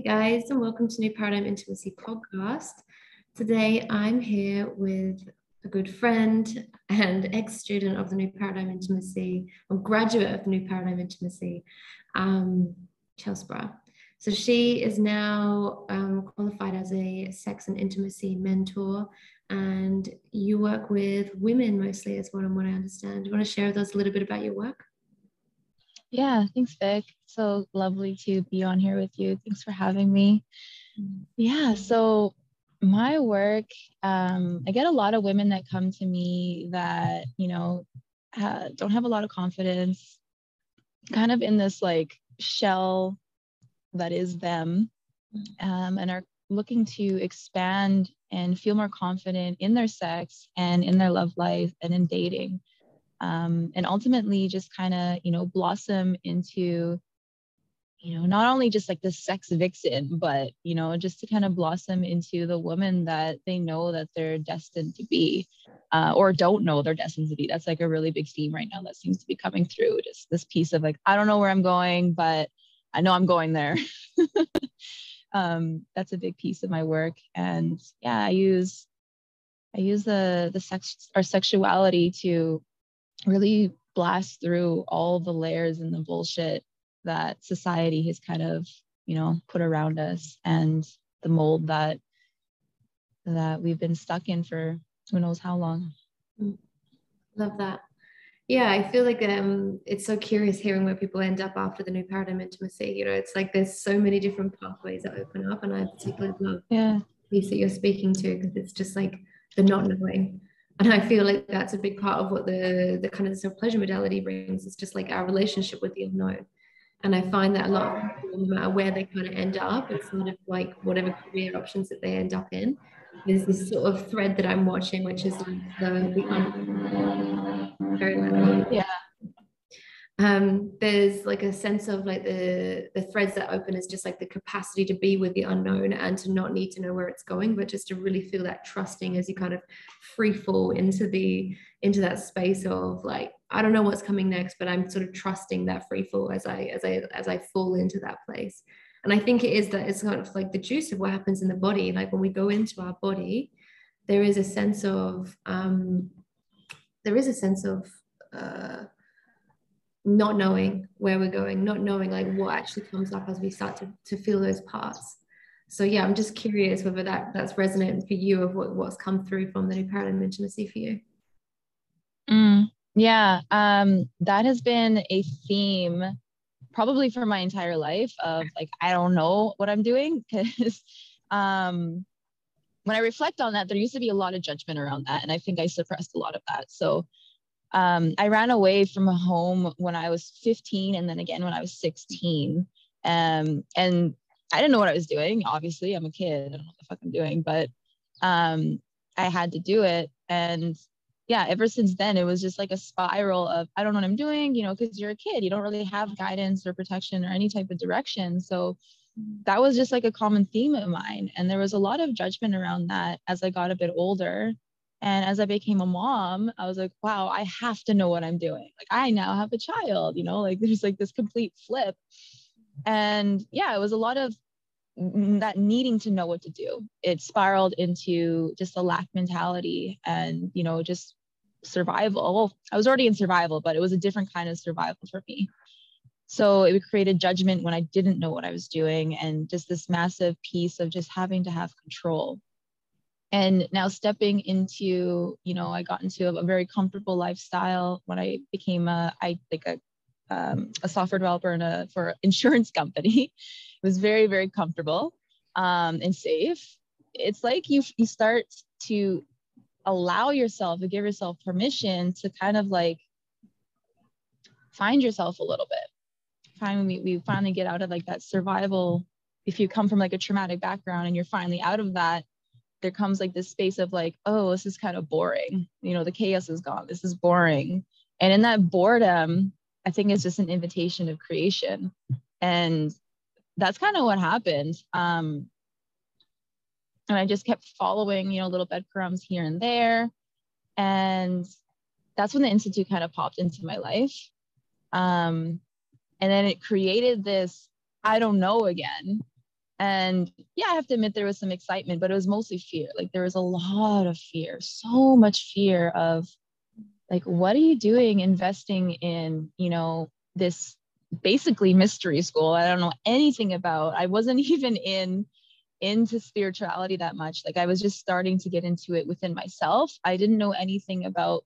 guys, and welcome to New Paradigm Intimacy podcast. Today, I'm here with a good friend and ex student of the New Paradigm Intimacy, or graduate of the New Paradigm Intimacy, um, Chelsea. So, she is now um, qualified as a sex and intimacy mentor, and you work with women mostly, as what, what I understand. Do you want to share with us a little bit about your work? Yeah, thanks, Vic. So lovely to be on here with you. Thanks for having me. Yeah, so my work, um, I get a lot of women that come to me that, you know, uh, don't have a lot of confidence, kind of in this like shell that is them, um, and are looking to expand and feel more confident in their sex and in their love life and in dating um, and ultimately just kind of you know blossom into you know not only just like the sex vixen but you know just to kind of blossom into the woman that they know that they're destined to be uh, or don't know they're destined to be. That's like a really big theme right now that seems to be coming through just this piece of like i don't know where i'm going but i know i'm going there. Um, that's a big piece of my work. And yeah i use i use the the sex or sexuality to really blast through all the layers and the bullshit that society has kind of you know put around us and the mold that that we've been stuck in for who knows how long. Mm. love that. Yeah i feel like um it's so curious hearing where people end up after the new paradigm intimacy. You know it's like there's so many different pathways that open up and i particularly love yeah. piece that you're speaking to because it's just like the not knowing and I feel like that's a big part of what the the kind of self pleasure modality brings. It's just like our relationship with the unknown. And I find that a lot of people, no matter where they kind of end up, it's sort of like whatever career options that they end up in, there's this sort of thread that I'm watching, which is like the, the. Yeah um, there's like a sense of like the the threads that open is just like the capacity to be with the unknown and to not need to know where it's going but just to really feel that trusting as you kind of free fall into the into that space of like i don't know what's coming next but i'm sort of trusting that free fall as i as i as i fall into that place. And i think it is that it's kind of like the juice of what happens in the body. Like when we go into our body there is a sense of um there is a sense of uh not knowing where we're going, not knowing like what actually comes up as we start to, to feel those parts. So yeah, I'm just curious whether that that's resonant for you of what, what's come through from the new paradigm intimacy for you. Mm, yeah, um, that has been a theme probably for my entire life of like I don't know what I'm doing because um, when I reflect on that, there used to be a lot of judgment around that, and I think I suppressed a lot of that. So um, I ran away from home when I was 15 and then again when I was 16. Um, and I didn't know what I was doing. Obviously, I'm a kid. I don't know what the fuck I'm doing, but um, I had to do it. And yeah, ever since then, it was just like a spiral of I don't know what I'm doing, you know, because you're a kid, you don't really have guidance or protection or any type of direction. So that was just like a common theme of mine. And there was a lot of judgment around that as I got a bit older. And as I became a mom, I was like, wow, I have to know what I'm doing. Like, I now have a child, you know, like there's like this complete flip. And yeah, it was a lot of that needing to know what to do. It spiraled into just a lack mentality and, you know, just survival. Well, I was already in survival, but it was a different kind of survival for me. So it created judgment when I didn't know what I was doing and just this massive piece of just having to have control and now stepping into you know i got into a, very comfortable lifestyle when i became a i like a um, a software developer in a for insurance company. It was very very comfortable um, and safe. It's like you you start to allow yourself to give yourself permission to kind of like find yourself a little bit. Finally we finally get out of like that survival. If you come from like a traumatic background and you're finally out of that there comes like this space of like, oh, this is kind of boring. You know, the chaos is gone. This is boring. And in that boredom, I think it's just an invitation of creation. And that's kind of what happened. Um, and I just kept following, you know, little breadcrumbs here and there. And that's when the Institute kind of popped into my life. Um, and then it created this I don't know again and yeah i have to admit there was some excitement but it was mostly fear. Like there was a lot of fear so much fear of like what are you doing investing in you know this basically mystery school? I don't know anything about i wasn't even in into spirituality that much. Like i was just starting to get into it within myself. I didn't know anything about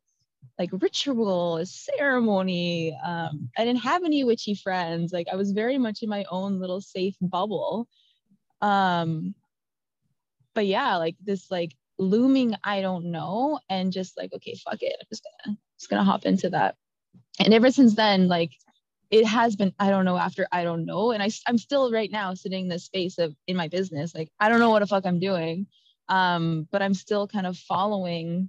like ritual ceremony um, i didn't have any witchy friends. Like i was very much in my own little safe bubble um but yeah like this like looming i don't know and just like okay fuck it. I'm just gonna just gonna hop into that. And ever since then like it has been i don't know after i don't know and I, i'm still right now sitting in this space of in my business. Like i don't know what the fuck i'm doing um but i'm still kind of following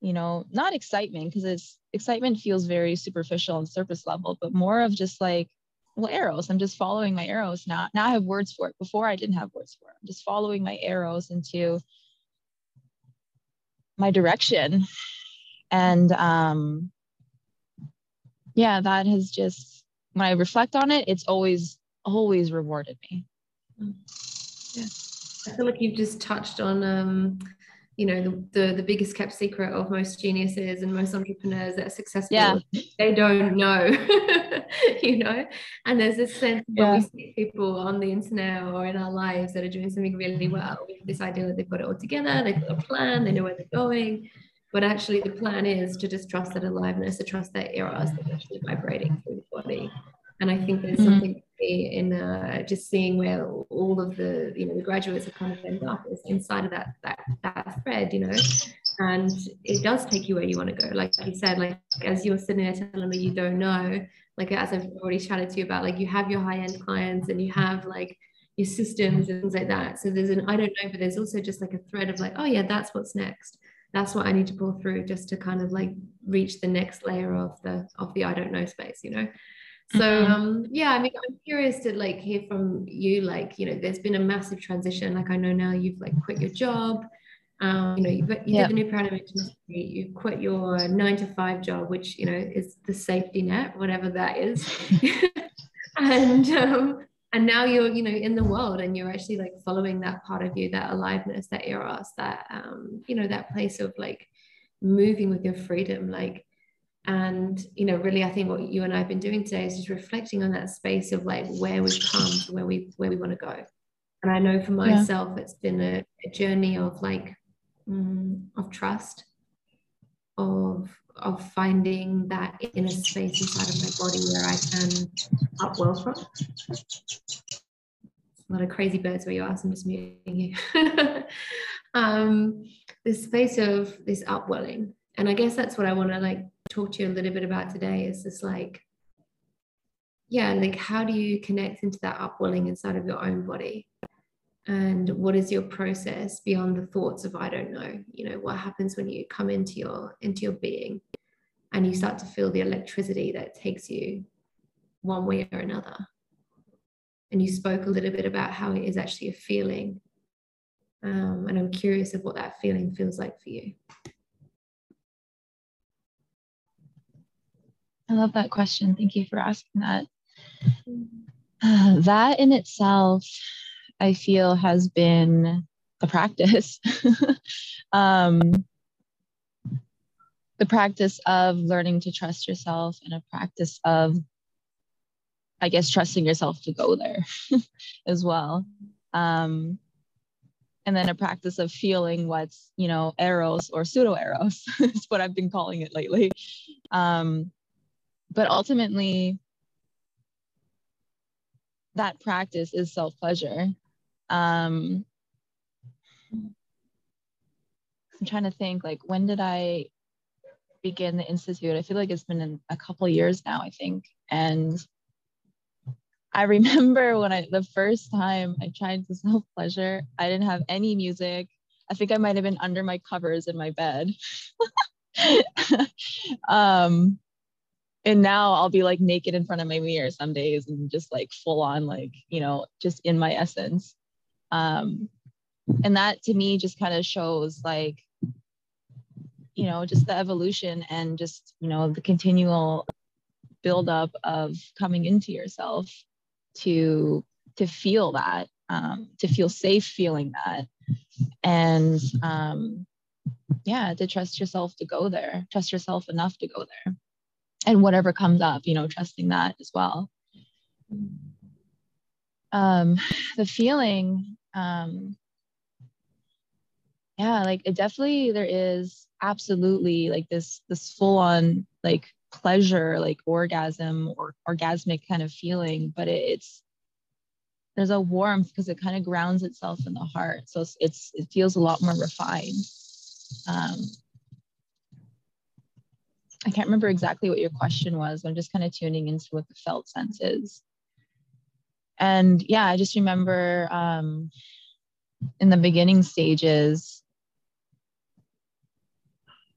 you know not excitement because it's excitement feels very superficial and surface level but more of just like well eros. I'm just following my eros now. Now i have words for it. Before i didn't have words for it. I'm just following my eros into my direction. And um yeah that has just when i reflect on it it's always always rewarded me. Yeah. I feel like you've just touched on um you know the, the, the biggest kept secret of most geniuses and most entrepreneurs that are successful yeah. they don't know you know and there's this sense yeah. when we see people on the internet or in our lives that are doing something really well we have this idea that they've got it all together they've got a plan they know where they're going but actually the plan is to just trust that aliveness to trust that eros that's actually vibrating through the body and i think there's mm-hmm. something in uh, just seeing where all of the you know the graduates have kind of end up is inside of that that that thread you know? And it does take you where you want to go. Like you said like as you're sitting there telling me you don't know like as i've already chatted to you about like you have your high-end clients and you have like your systems and things like that. So there's an i don't know but there's also just like a thread of like oh yeah that's what's next. That's what i need to pull through just to kind of like reach the next layer of the of the i don't know space you know so mm-hmm. um yeah i mean i'm curious to like hear from you like you know there's been a massive transition like i know now you've like quit your job um you know you've, you yep. did the new paradigm intimacy you quit your nine to five job which you know is the safety net whatever that is and um and now you're you know in the world and you're actually like following that part of you that aliveness that eros that um you know that place of like moving with your freedom like and you know really i think what you and i've been doing today is just reflecting on that space of like where we've come to where we where we want to go. And i know for myself yeah. it's been a, a, journey of like mm, of trust of of finding that inner space inside of my body where i can upwell from. A lot of crazy birds where you are i'm just muting you. Um this space of this upwelling and i guess that's what i want to like talk to you a little bit about today is just like yeah like how do you connect into that upwelling inside of your own body? And what is your process beyond the thoughts of i don't know you know what happens when you come into your into your being and you start to feel the electricity that takes you one way or another? And you spoke a little bit about how it is actually a feeling. Um, and i'm curious of what that feeling feels like for you I love that question. Thank you for asking that. Uh, that in itself, I feel, has been a practice. um, the practice of learning to trust yourself and a practice of, I guess, trusting yourself to go there as well. Um, and then a practice of feeling what's, you know, eros or pseudo eros is what I've been calling it lately. Um, but ultimately that practice is self pleasure um i'm trying to think like when did i begin the institute? I feel like it's been a couple years now i think. And i remember when i the first time i tried to self pleasure i didn't have any music. I think i might have been under my covers in my bed. Um and now I'll be like naked in front of my mirror some days and just like full on like you know just in my essence. Um and that to me just kind of shows like you know just the evolution and just you know the continual buildup of coming into yourself to to feel that um, to feel safe feeling that. And um, yeah to trust yourself to go there trust yourself enough to go there and whatever comes up you know trusting that as well. Um, the feeling um, yeah like it definitely there is absolutely like this this full on like pleasure like orgasm or orgasmic kind of feeling but it, it's there's a warmth because it kind of grounds itself in the heart. So it's, it's it feels a lot more refined. Um, i can't remember exactly what your question was. I'm just kind of tuning into what the felt sense is. And yeah i just remember um, in the beginning stages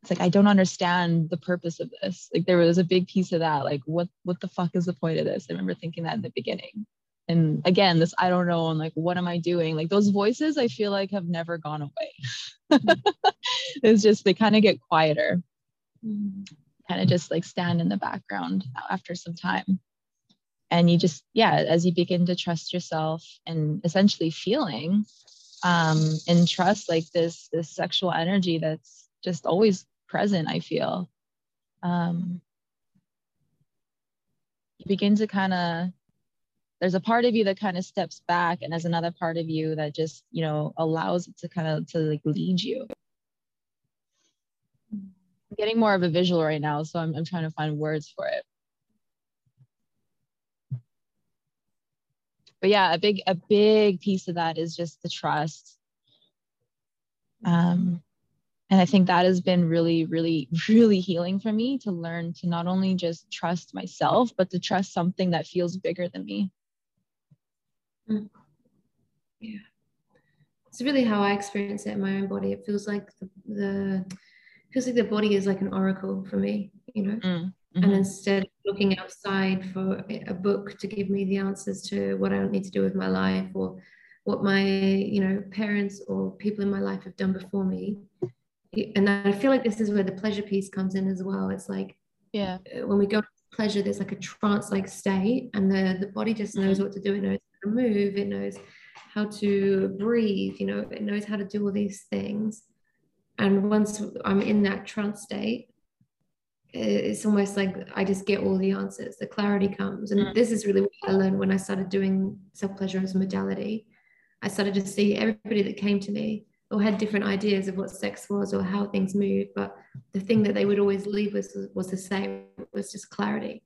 it's like i don't understand the purpose of this. Like there was a big piece of that like what what the fuck is the point of this? I remember thinking that in the beginning. And again this i don't know and like what am i doing? Like those voices i feel like have never gone away. It's just they kind of get quieter. Mm-hmm. Kind of just like stand in the background after some time. And you just yeah as you begin to trust yourself and essentially feeling um and trust like this this sexual energy that's just always present i feel um you begin to kind of there's a part of you that kind of steps back and there's another part of you that just you know allows it to kind of to like lead you getting more of a visual right now so I'm, I'm trying to find words for it. But yeah a big a big piece of that is just the trust. Um and i think that has been really really really healing for me to learn to not only just trust myself but to trust something that feels bigger than me. Mm. yeah. It's really how i experience it in my own body. It feels like the, the feels like the body is like an oracle for me you know mm. Mm-hmm. And instead of looking outside for a book to give me the answers to what I need to do with my life or what my, you know, parents or people in my life have done before me. And I feel like this is where the pleasure piece comes in as well. It's like, yeah, uh, when we go to pleasure, there's like a trance like state, and the, the body just knows mm-hmm. what to do. It knows how to move, it knows how to breathe, you know, it knows how to do all these things. And once I'm in that trance state, it's almost like I just get all the answers. The clarity comes, and mm. this is really what I learned when I started doing self pleasure as a modality. I started to see everybody that came to me or had different ideas of what sex was or how things move, but the thing that they would always leave with was, was the same. It was just clarity,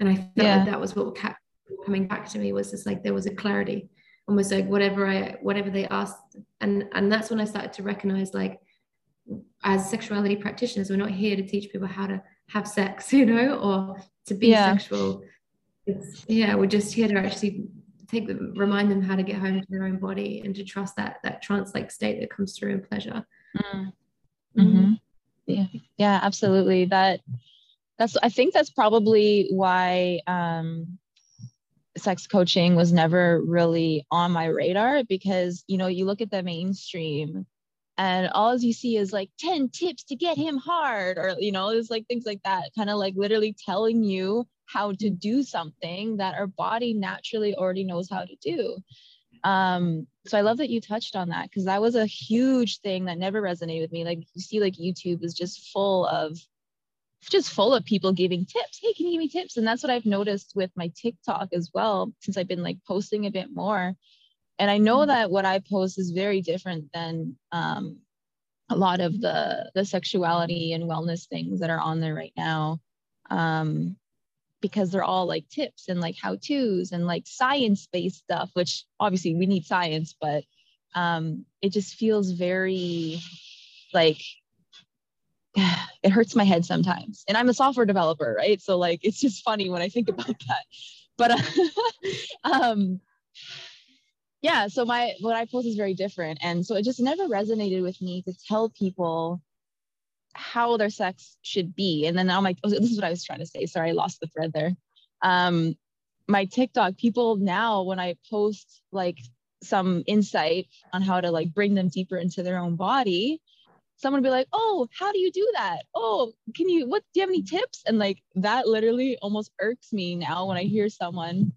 and I felt yeah. like that was what kept coming back to me was just like there was a clarity, almost like whatever I whatever they asked, and and that's when I started to recognize like as sexuality practitioners, we're not here to teach people how to have sex, you know, or to be yeah. sexual. It's, yeah, we're just here to actually take them, remind them how to get home to their own body and to trust that that trance-like state that comes through in pleasure. Mm. Mm-hmm. Yeah, yeah, absolutely. That that's I think that's probably why um, sex coaching was never really on my radar because you know you look at the mainstream and all you see is like 10 tips to get him hard or you know it's like things like that kind of like literally telling you how to do something that our body naturally already knows how to do. Um so i love that you touched on that because that was a huge thing that never resonated with me. Like you see like youtube is just full of just full of people giving tips. Hey can you give me tips? And that's what i've noticed with my tiktok as well since i've been like posting a bit more and i know mm-hmm. that what i post is very different than um, a lot of the the sexuality and wellness things that are on there right now um, because they're all like tips and like how to's and like science based stuff which obviously we need science but um, it just feels very like it hurts my head sometimes. And i'm a software developer right? So like it's just funny when i think about that. But uh, um yeah so my what i post is very different and so it just never resonated with me to tell people how their sex should be and then now my oh, this is what i was trying to say sorry i lost the thread there. Um my tiktok people now when i post like some insight on how to like bring them deeper into their own body someone would be like oh how do you do that? Oh can you what do you have any tips? And like that literally almost irks me now when i hear someone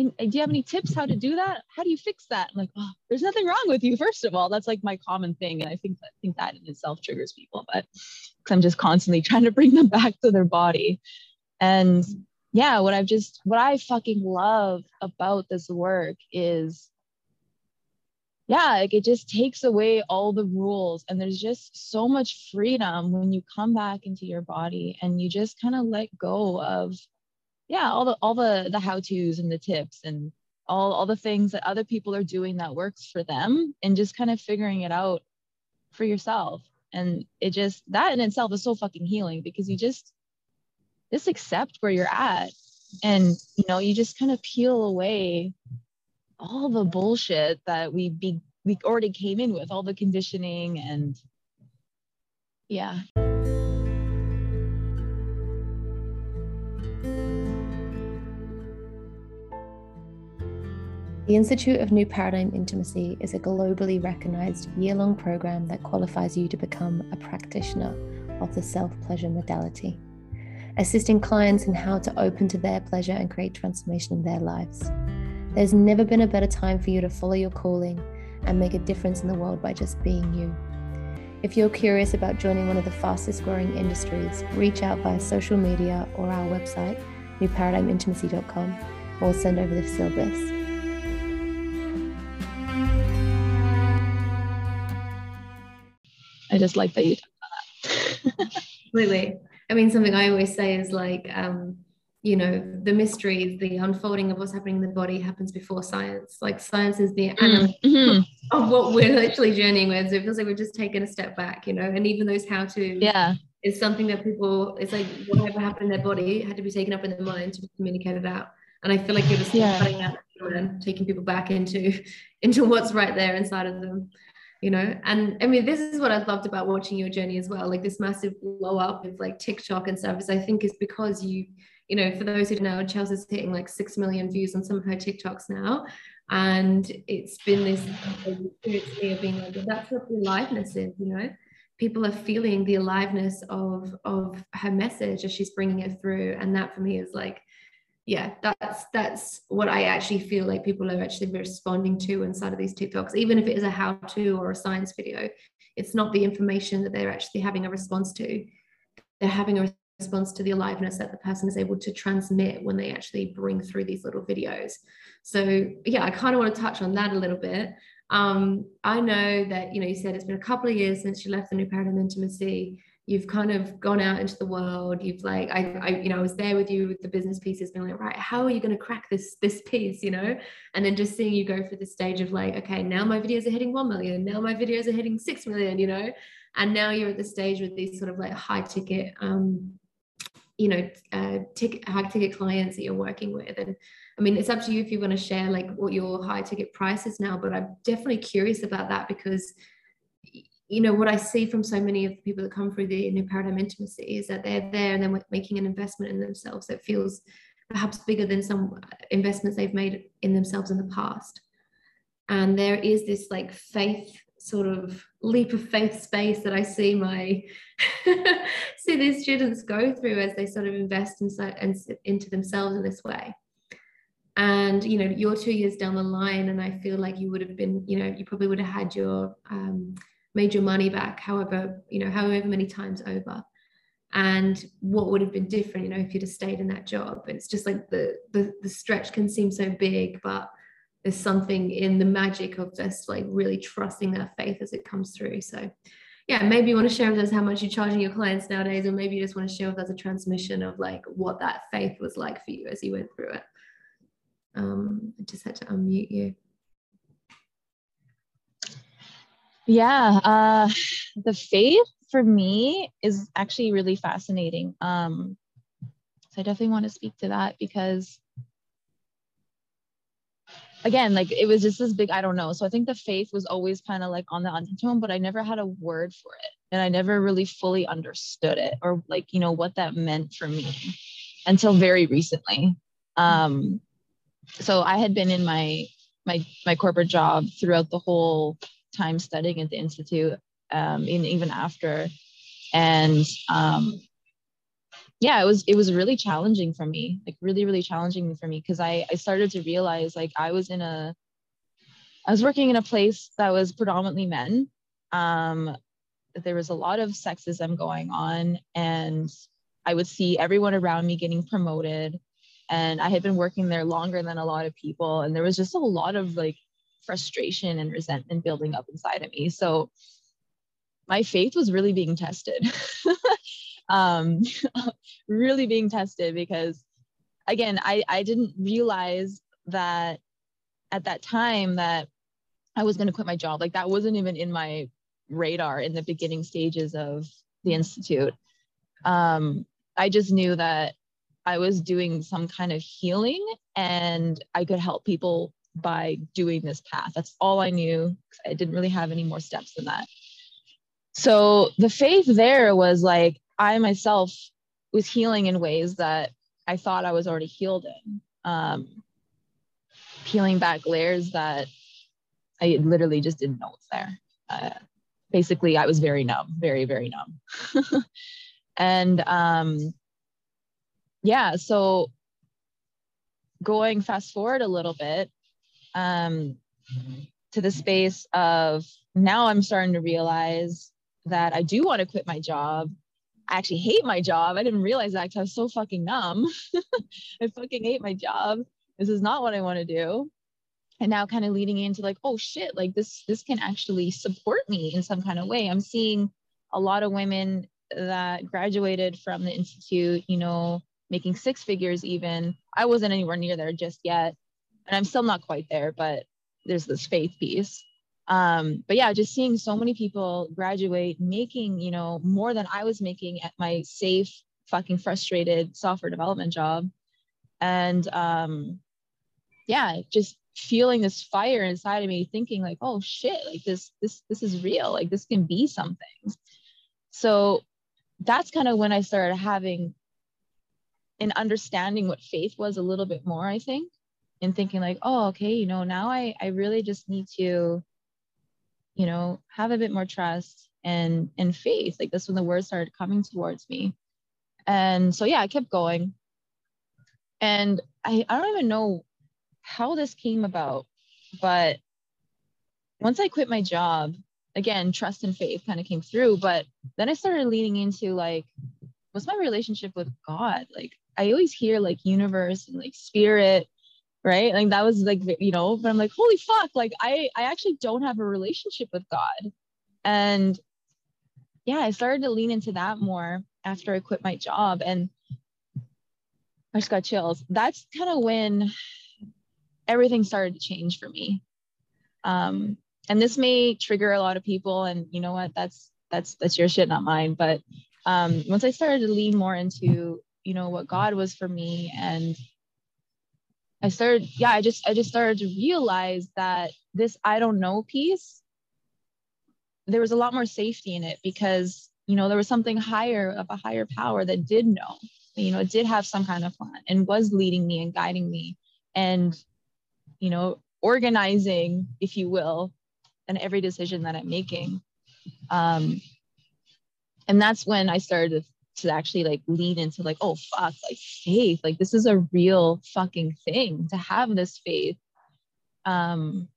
can do you have any tips how to do that? How do you fix that? I'm like, oh, there's nothing wrong with you. First of all, that's like my common thing. And I think that I think that in itself triggers people, but I'm just constantly trying to bring them back to their body. And yeah, what I've just what I fucking love about this work is yeah, like it just takes away all the rules. And there's just so much freedom when you come back into your body and you just kind of let go of, yeah, all the all the the how-tos and the tips and all, all the things that other people are doing that works for them and just kind of figuring it out for yourself. And it just that in itself is so fucking healing because you just just accept where you're at and you know you just kind of peel away all the bullshit that we be we already came in with all the conditioning and yeah The Institute of New Paradigm Intimacy is a globally recognized year long program that qualifies you to become a practitioner of the self pleasure modality, assisting clients in how to open to their pleasure and create transformation in their lives. There's never been a better time for you to follow your calling and make a difference in the world by just being you. If you're curious about joining one of the fastest growing industries, reach out via social media or our website, newparadigmintimacy.com, or send over the syllabus. I just like that you talked about that. Completely. I mean, something I always say is like, um, you know the mystery, the unfolding of what's happening in the body happens before science like science is the mm-hmm. of what we're literally journeying with so it feels like we've just taken a step back you know and even those how to yeah is something that people it's like whatever happened in their body had to be taken up in their mind to be communicated out and i feel like you're just yeah. cutting out and taking people back into into what's right there inside of them you know and i mean this is what i've loved about watching your journey as well like this massive blow up of like tiktok and stuff is i think is because you you know, for those who don't know, Chelsea's hitting like six million views on some of her TikToks now. And it's been this experience of being like, that's what the aliveness is, you know. People are feeling the aliveness of of her message as she's bringing it through, and that for me is like, yeah, that's that's what I actually feel like people are actually responding to inside of these TikToks, even if it is a how-to or a science video. It's not the information that they're actually having a response to. They're having a response to the aliveness that the person is able to transmit when they actually bring through these little videos. So yeah, I kind of want to touch on that a little bit. Um, I know that you know you said it's been a couple of years since you left the new paradigm intimacy. You've kind of gone out into the world. You've like I, I you know I was there with you with the business pieces, being like, right, how are you going to crack this this piece, you know? And then just seeing you go through the stage of like, okay, now my videos are hitting one million, now my videos are hitting six million, you know, and now you're at the stage with these sort of like high ticket um, you know uh, ticket high ticket clients that you're working with and i mean it's up to you if you want to share like what your high ticket price is now but i'm definitely curious about that because you know what i see from so many of the people that come through the new paradigm intimacy is that they're there and they're making an investment in themselves that feels perhaps bigger than some investments they've made in themselves in the past and there is this like faith sort of leap of faith space that I see my see these students go through as they sort of invest inside and into themselves in this way. And you know, you're two years down the line, and I feel like you would have been, you know, you probably would have had your um, made your money back, however, you know, however many times over. And what would have been different, you know, if you'd have stayed in that job? It's just like the the, the stretch can seem so big, but there's something in the magic of just like really trusting that faith as it comes through. So yeah, maybe you want to share with us how much you're charging your clients nowadays, or maybe you just want to share with us a transmission of like what that faith was like for you as you went through it. Um, I just had to unmute you. Yeah, uh, the faith for me is actually really fascinating. Um, so I definitely want to speak to that because again, like it was just this big, I don't know. So I think the faith was always kind of like on the undertone, but I never had a word for it. And I never really fully understood it or like, you know, what that meant for me until very recently. Um, so I had been in my my my corporate job throughout the whole time studying at the institute, um, even after. And um, yeah, it was it was really challenging for me, like really really challenging for me because I I started to realize like I was in a I was working in a place that was predominantly men. Um, there was a lot of sexism going on, and I would see everyone around me getting promoted. And I had been working there longer than a lot of people, and there was just a lot of like frustration and resentment building up inside of me. So my faith was really being tested. um, really being tested because again, I, I didn't realize that at that time that I was going to quit my job. Like that wasn't even in my radar in the beginning stages of the institute. Um, I just knew that I was doing some kind of healing and I could help people by doing this path. That's all I knew. I didn't really have any more steps than that. So the faith there was like, I myself was healing in ways that I thought I was already healed in. Um, peeling back layers that I literally just didn't know was there. Uh, basically, I was very numb, very, very numb. and um, yeah, so going fast forward a little bit um, to the space of now I'm starting to realize that I do want to quit my job. I actually hate my job. I didn't realize that because I was so fucking numb. I fucking hate my job. This is not what I want to do and now kind of leading into like oh shit like this this can actually support me in some kind of way i'm seeing a lot of women that graduated from the institute you know making six figures even i wasn't anywhere near there just yet and i'm still not quite there but there's this faith piece. Um, but yeah just seeing so many people graduate making you know more than i was making at my safe fucking frustrated software development job. And um, yeah just feeling this fire inside of me thinking like oh shit like this this this is real. Like this can be something. So that's kind of when i started having an understanding what faith was a little bit more i think and thinking like oh okay you know now i i really just need to you know have a bit more trust and and faith like this when the words started coming towards me and so yeah i kept going and i i don't even know how this came about, but once I quit my job, again, trust and faith kind of came through. But then I started leaning into like, what's my relationship with God? Like, I always hear like universe and like spirit, right? Like that was like, you know, but I'm like, holy fuck, like I I actually don't have a relationship with God. And yeah, I started to lean into that more after I quit my job. And I just got chills. That's kind of when everything started to change for me. Um, and this may trigger a lot of people, and you know what? That's that's that's your shit, not mine. But um, once I started to lean more into you know what God was for me, and I started, yeah, I just I just started to realize that this I don't know piece, there was a lot more safety in it because you know there was something higher of a higher power that did know, you know, it did have some kind of plan and was leading me and guiding me, and you know, organizing, if you will, and every decision that I'm making. Um, and that's when I started to, to actually like lean into like, oh fuck, like faith, like this is a real fucking thing to have this faith. Um,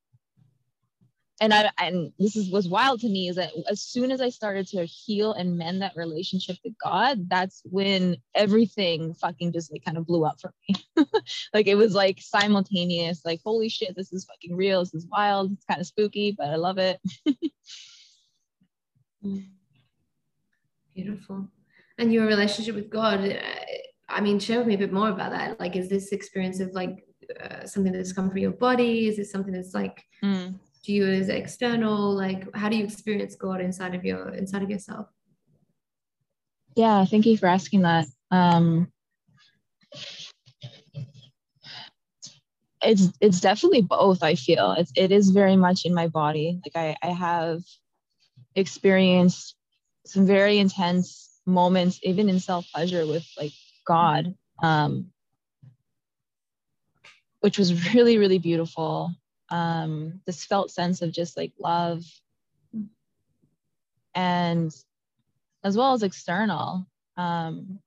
and I and this is was wild to me is that as soon as I started to heal and mend that relationship with God, that's when everything fucking just like kind of blew up for me. like it was like simultaneous, like holy shit, this is fucking real. This is wild. It's kind of spooky, but I love it. Beautiful. And your relationship with God, uh, I mean, share with me a bit more about that. Like, is this experience of like uh, something that's come from your body? Is it something that's like mm do you as external? Like how do you experience god inside of your inside of yourself? Yeah thank you for asking that. Um it's it's definitely both i feel. It's, it is very much in my body. Like i i have experienced some very intense moments even in self pleasure with like god um which was really really beautiful. Um, this felt sense of just like love and as well as external. Um,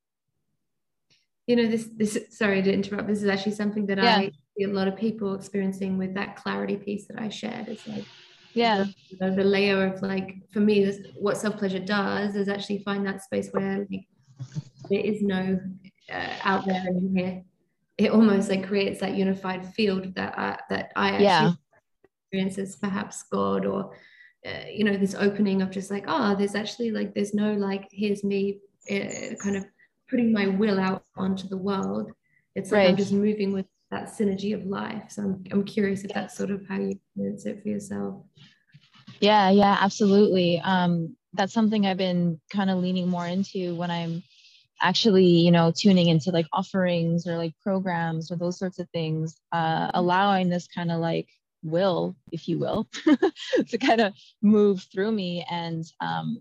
you know this this sorry to interrupt this is actually something that yeah. i see a lot of people experiencing with that clarity piece that i shared. It's like yeah the, the layer of like for me this, what self-pleasure does is actually find that space where like, there is no uh, out there and here it almost like creates that unified field that I, that I actually yeah. experience as perhaps God or uh, you know this opening of just like oh there's actually like there's no like here's me uh, kind of putting my will out onto the world. It's like right. I'm just moving with that synergy of life. So I'm, I'm curious if that's sort of how you experience it for yourself. Yeah, yeah, absolutely. Um, that's something I've been kind of leaning more into when I'm actually, you know, tuning into like offerings or like programs or those sorts of things, uh, allowing this kind of like will, if you will, to kind of move through me and um,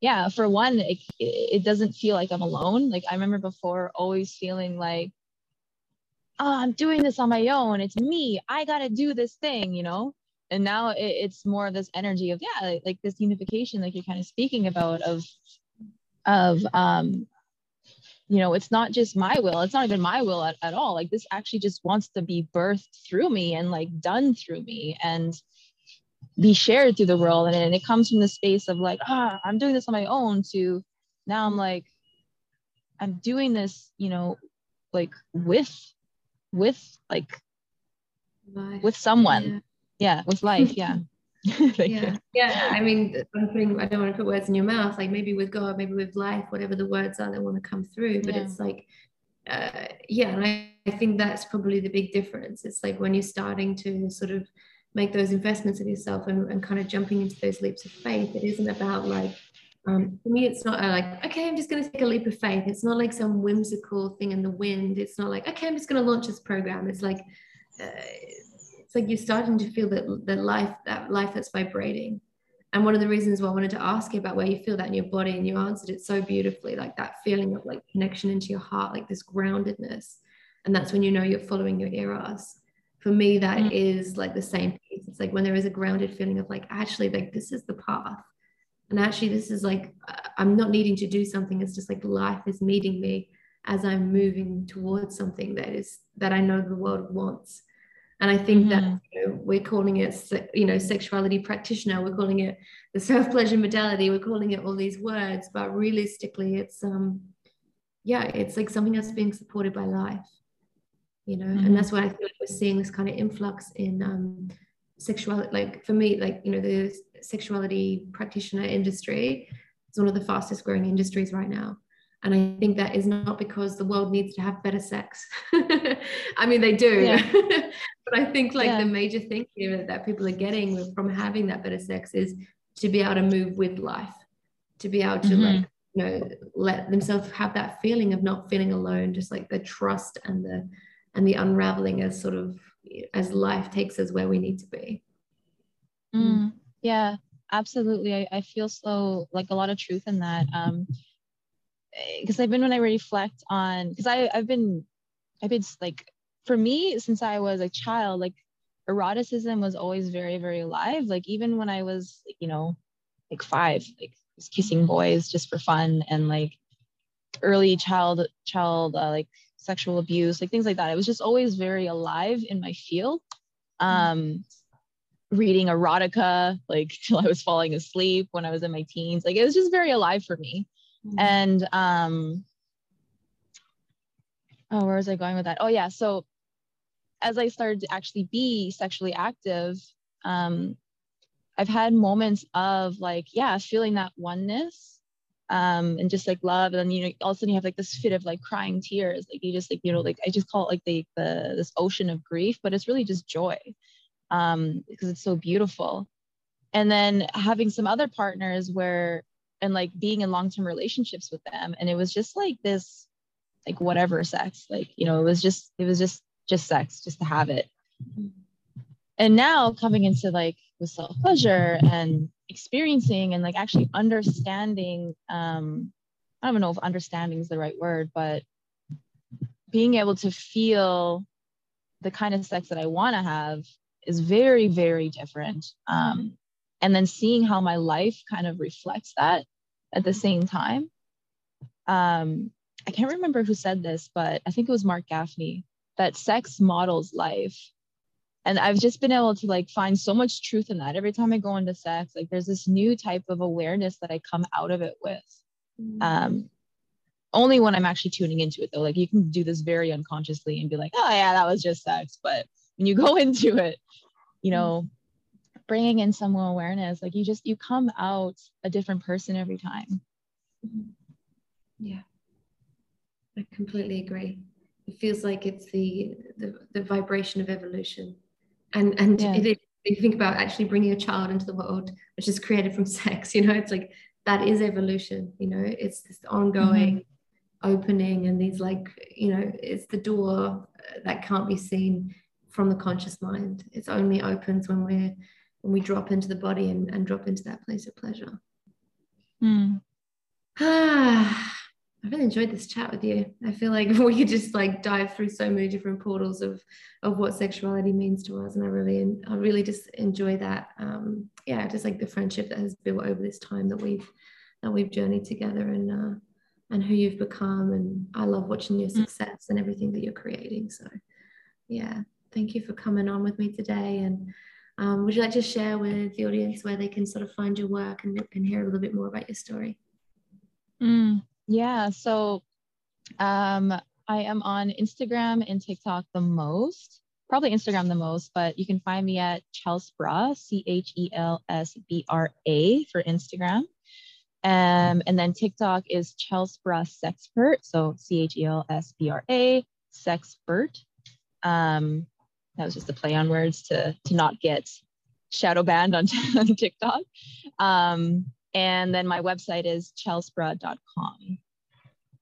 yeah, for one, it, it doesn't feel like I'm alone. Like I remember before always feeling like, oh, I'm doing this on my own. It's me. I got to do this thing, you know? And now it, it's more of this energy of, yeah, like this unification, like you're kind of speaking about of, of, um, you know, it's not just my will. It's not even my will at, at all. Like this actually just wants to be birthed through me and like done through me. And, be shared through the world and, and it comes from the space of like ah i'm doing this on my own to now i'm like i'm doing this you know like with with like life. with someone yeah. yeah with life yeah yeah you. yeah i mean i'm putting i don't want to put words in your mouth like maybe with god maybe with life whatever the words are that want to come through but yeah. it's like uh, yeah and I, I think that's probably the big difference it's like when you're starting to sort of make those investments of yourself and, and kind of jumping into those leaps of faith. It isn't about like, um, for me, it's not like, okay, I'm just going to take a leap of faith. It's not like some whimsical thing in the wind. It's not like, okay, I'm just going to launch this program. It's like, uh, it's like you're starting to feel that the life, that life that's vibrating. And one of the reasons why I wanted to ask you about where you feel that in your body, and you answered it so beautifully, like that feeling of like connection into your heart, like this groundedness. And that's when you know you're following your eros for me that mm. is like the same piece it's like when there is a grounded feeling of like actually like this is the path and actually this is like i'm not needing to do something. It's just like life is meeting me as i'm moving towards something that is that i know the world wants. And i think mm-hmm. that you know, we're calling it you know sexuality practitioner. We're calling it the self pleasure modality. We're calling it all these words. But realistically it's um yeah it's like something that's being supported by life you know? Mm-hmm. and that's why i feel like we're seeing this kind of influx in um sexuality like for me like you know the sexuality practitioner industry is one of the fastest growing industries right now and i think that is not because the world needs to have better sex i mean they do yeah. but i think like yeah. the major thing here that people are getting from having that better sex is to be able to move with life to be able to mm-hmm. like you know let themselves have that feeling of not feeling alone just like the trust and the and the unraveling as sort of as life takes us where we need to be. Mm, yeah absolutely. I, I feel so like a lot of truth in that um because i've been when i reflect on because i i've been i've been like for me since i was a child like eroticism was always very very alive like even when i was you know like five like kissing boys just for fun and like early child child uh, like sexual abuse, like things like that. It was just always very alive in my field. Um, reading erotica like till I was falling asleep when I was in my teens. Like it was just very alive for me. Mm-hmm. And um, oh, where was I going with that? Oh yeah, so as I started to actually be sexually active, um, I've had moments of like, yeah, feeling that oneness um, and just like love. And then, you know, all of a sudden you have like this fit of like crying tears. Like you just like, you know, like I just call it like the, the this ocean of grief, but it's really just joy um, because it's so beautiful. And then having some other partners where, and like being in long-term relationships with them. And it was just like this, like whatever sex, like, you know, it was just, it was just, just sex, just to have it. And now coming into like with self pleasure and experiencing and like actually understanding um i don't even know if understanding is the right word but being able to feel the kind of sex that i want to have is very very different um and then seeing how my life kind of reflects that at the same time um I can't remember who said this, but I think it was Mark Gaffney that sex models life. And I've just been able to like find so much truth in that. Every time I go into sex, like there's this new type of awareness that I come out of it with. Mm. Um, only when I'm actually tuning into it though. Like you can do this very unconsciously and be like, oh yeah, that was just sex. But when you go into it, you know, bringing in some more awareness, like you just you come out a different person every time. Mm-hmm. Yeah, I completely agree. It feels like it's the the, the vibration of evolution, and and yeah. it, you think about actually bringing a child into the world, which is created from sex. You know, it's like that is evolution. You know, it's this ongoing. Mm-hmm opening and these like you know it's the door that can't be seen from the conscious mind it only opens when we're when we drop into the body and, and drop into that place of pleasure mm. ah I really enjoyed this chat with you. I feel like we could just like dive through so many different portals of of what sexuality means to us, and I really I really just enjoy that. Um, yeah, just like the friendship that has built over this time that we've that we've journeyed together, and uh, and who you've become. And I love watching your mm. success and everything that you're creating. So, yeah, thank you for coming on with me today. And um, would you like to share with the audience where they can sort of find your work and, and hear a little bit more about your story? Mm, yeah. So, um, I am on Instagram and TikTok the most, probably Instagram the most, but you can find me at Chelsbra, C H E L S B R A for Instagram. Um, and then TikTok is Chelsbra Sexpert. So C H E L S B R A Sexpert. Um, that was just a play on words to, to not get shadow banned on, on TikTok. Um, and then my website is chelsbra.com.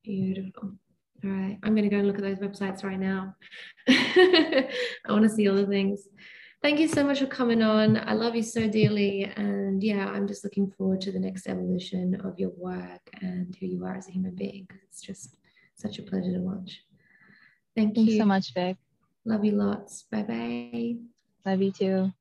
Beautiful. All right. I'm going to go and look at those websites right now. I want to see all the things thank you so much for coming on. I love you so dearly. And yeah, I'm just looking forward to the next evolution of your work and who you are as a human being because it's just such a pleasure to watch. Thank Thanks you so much, Vic. Love you lots. Bye bye. Love you too.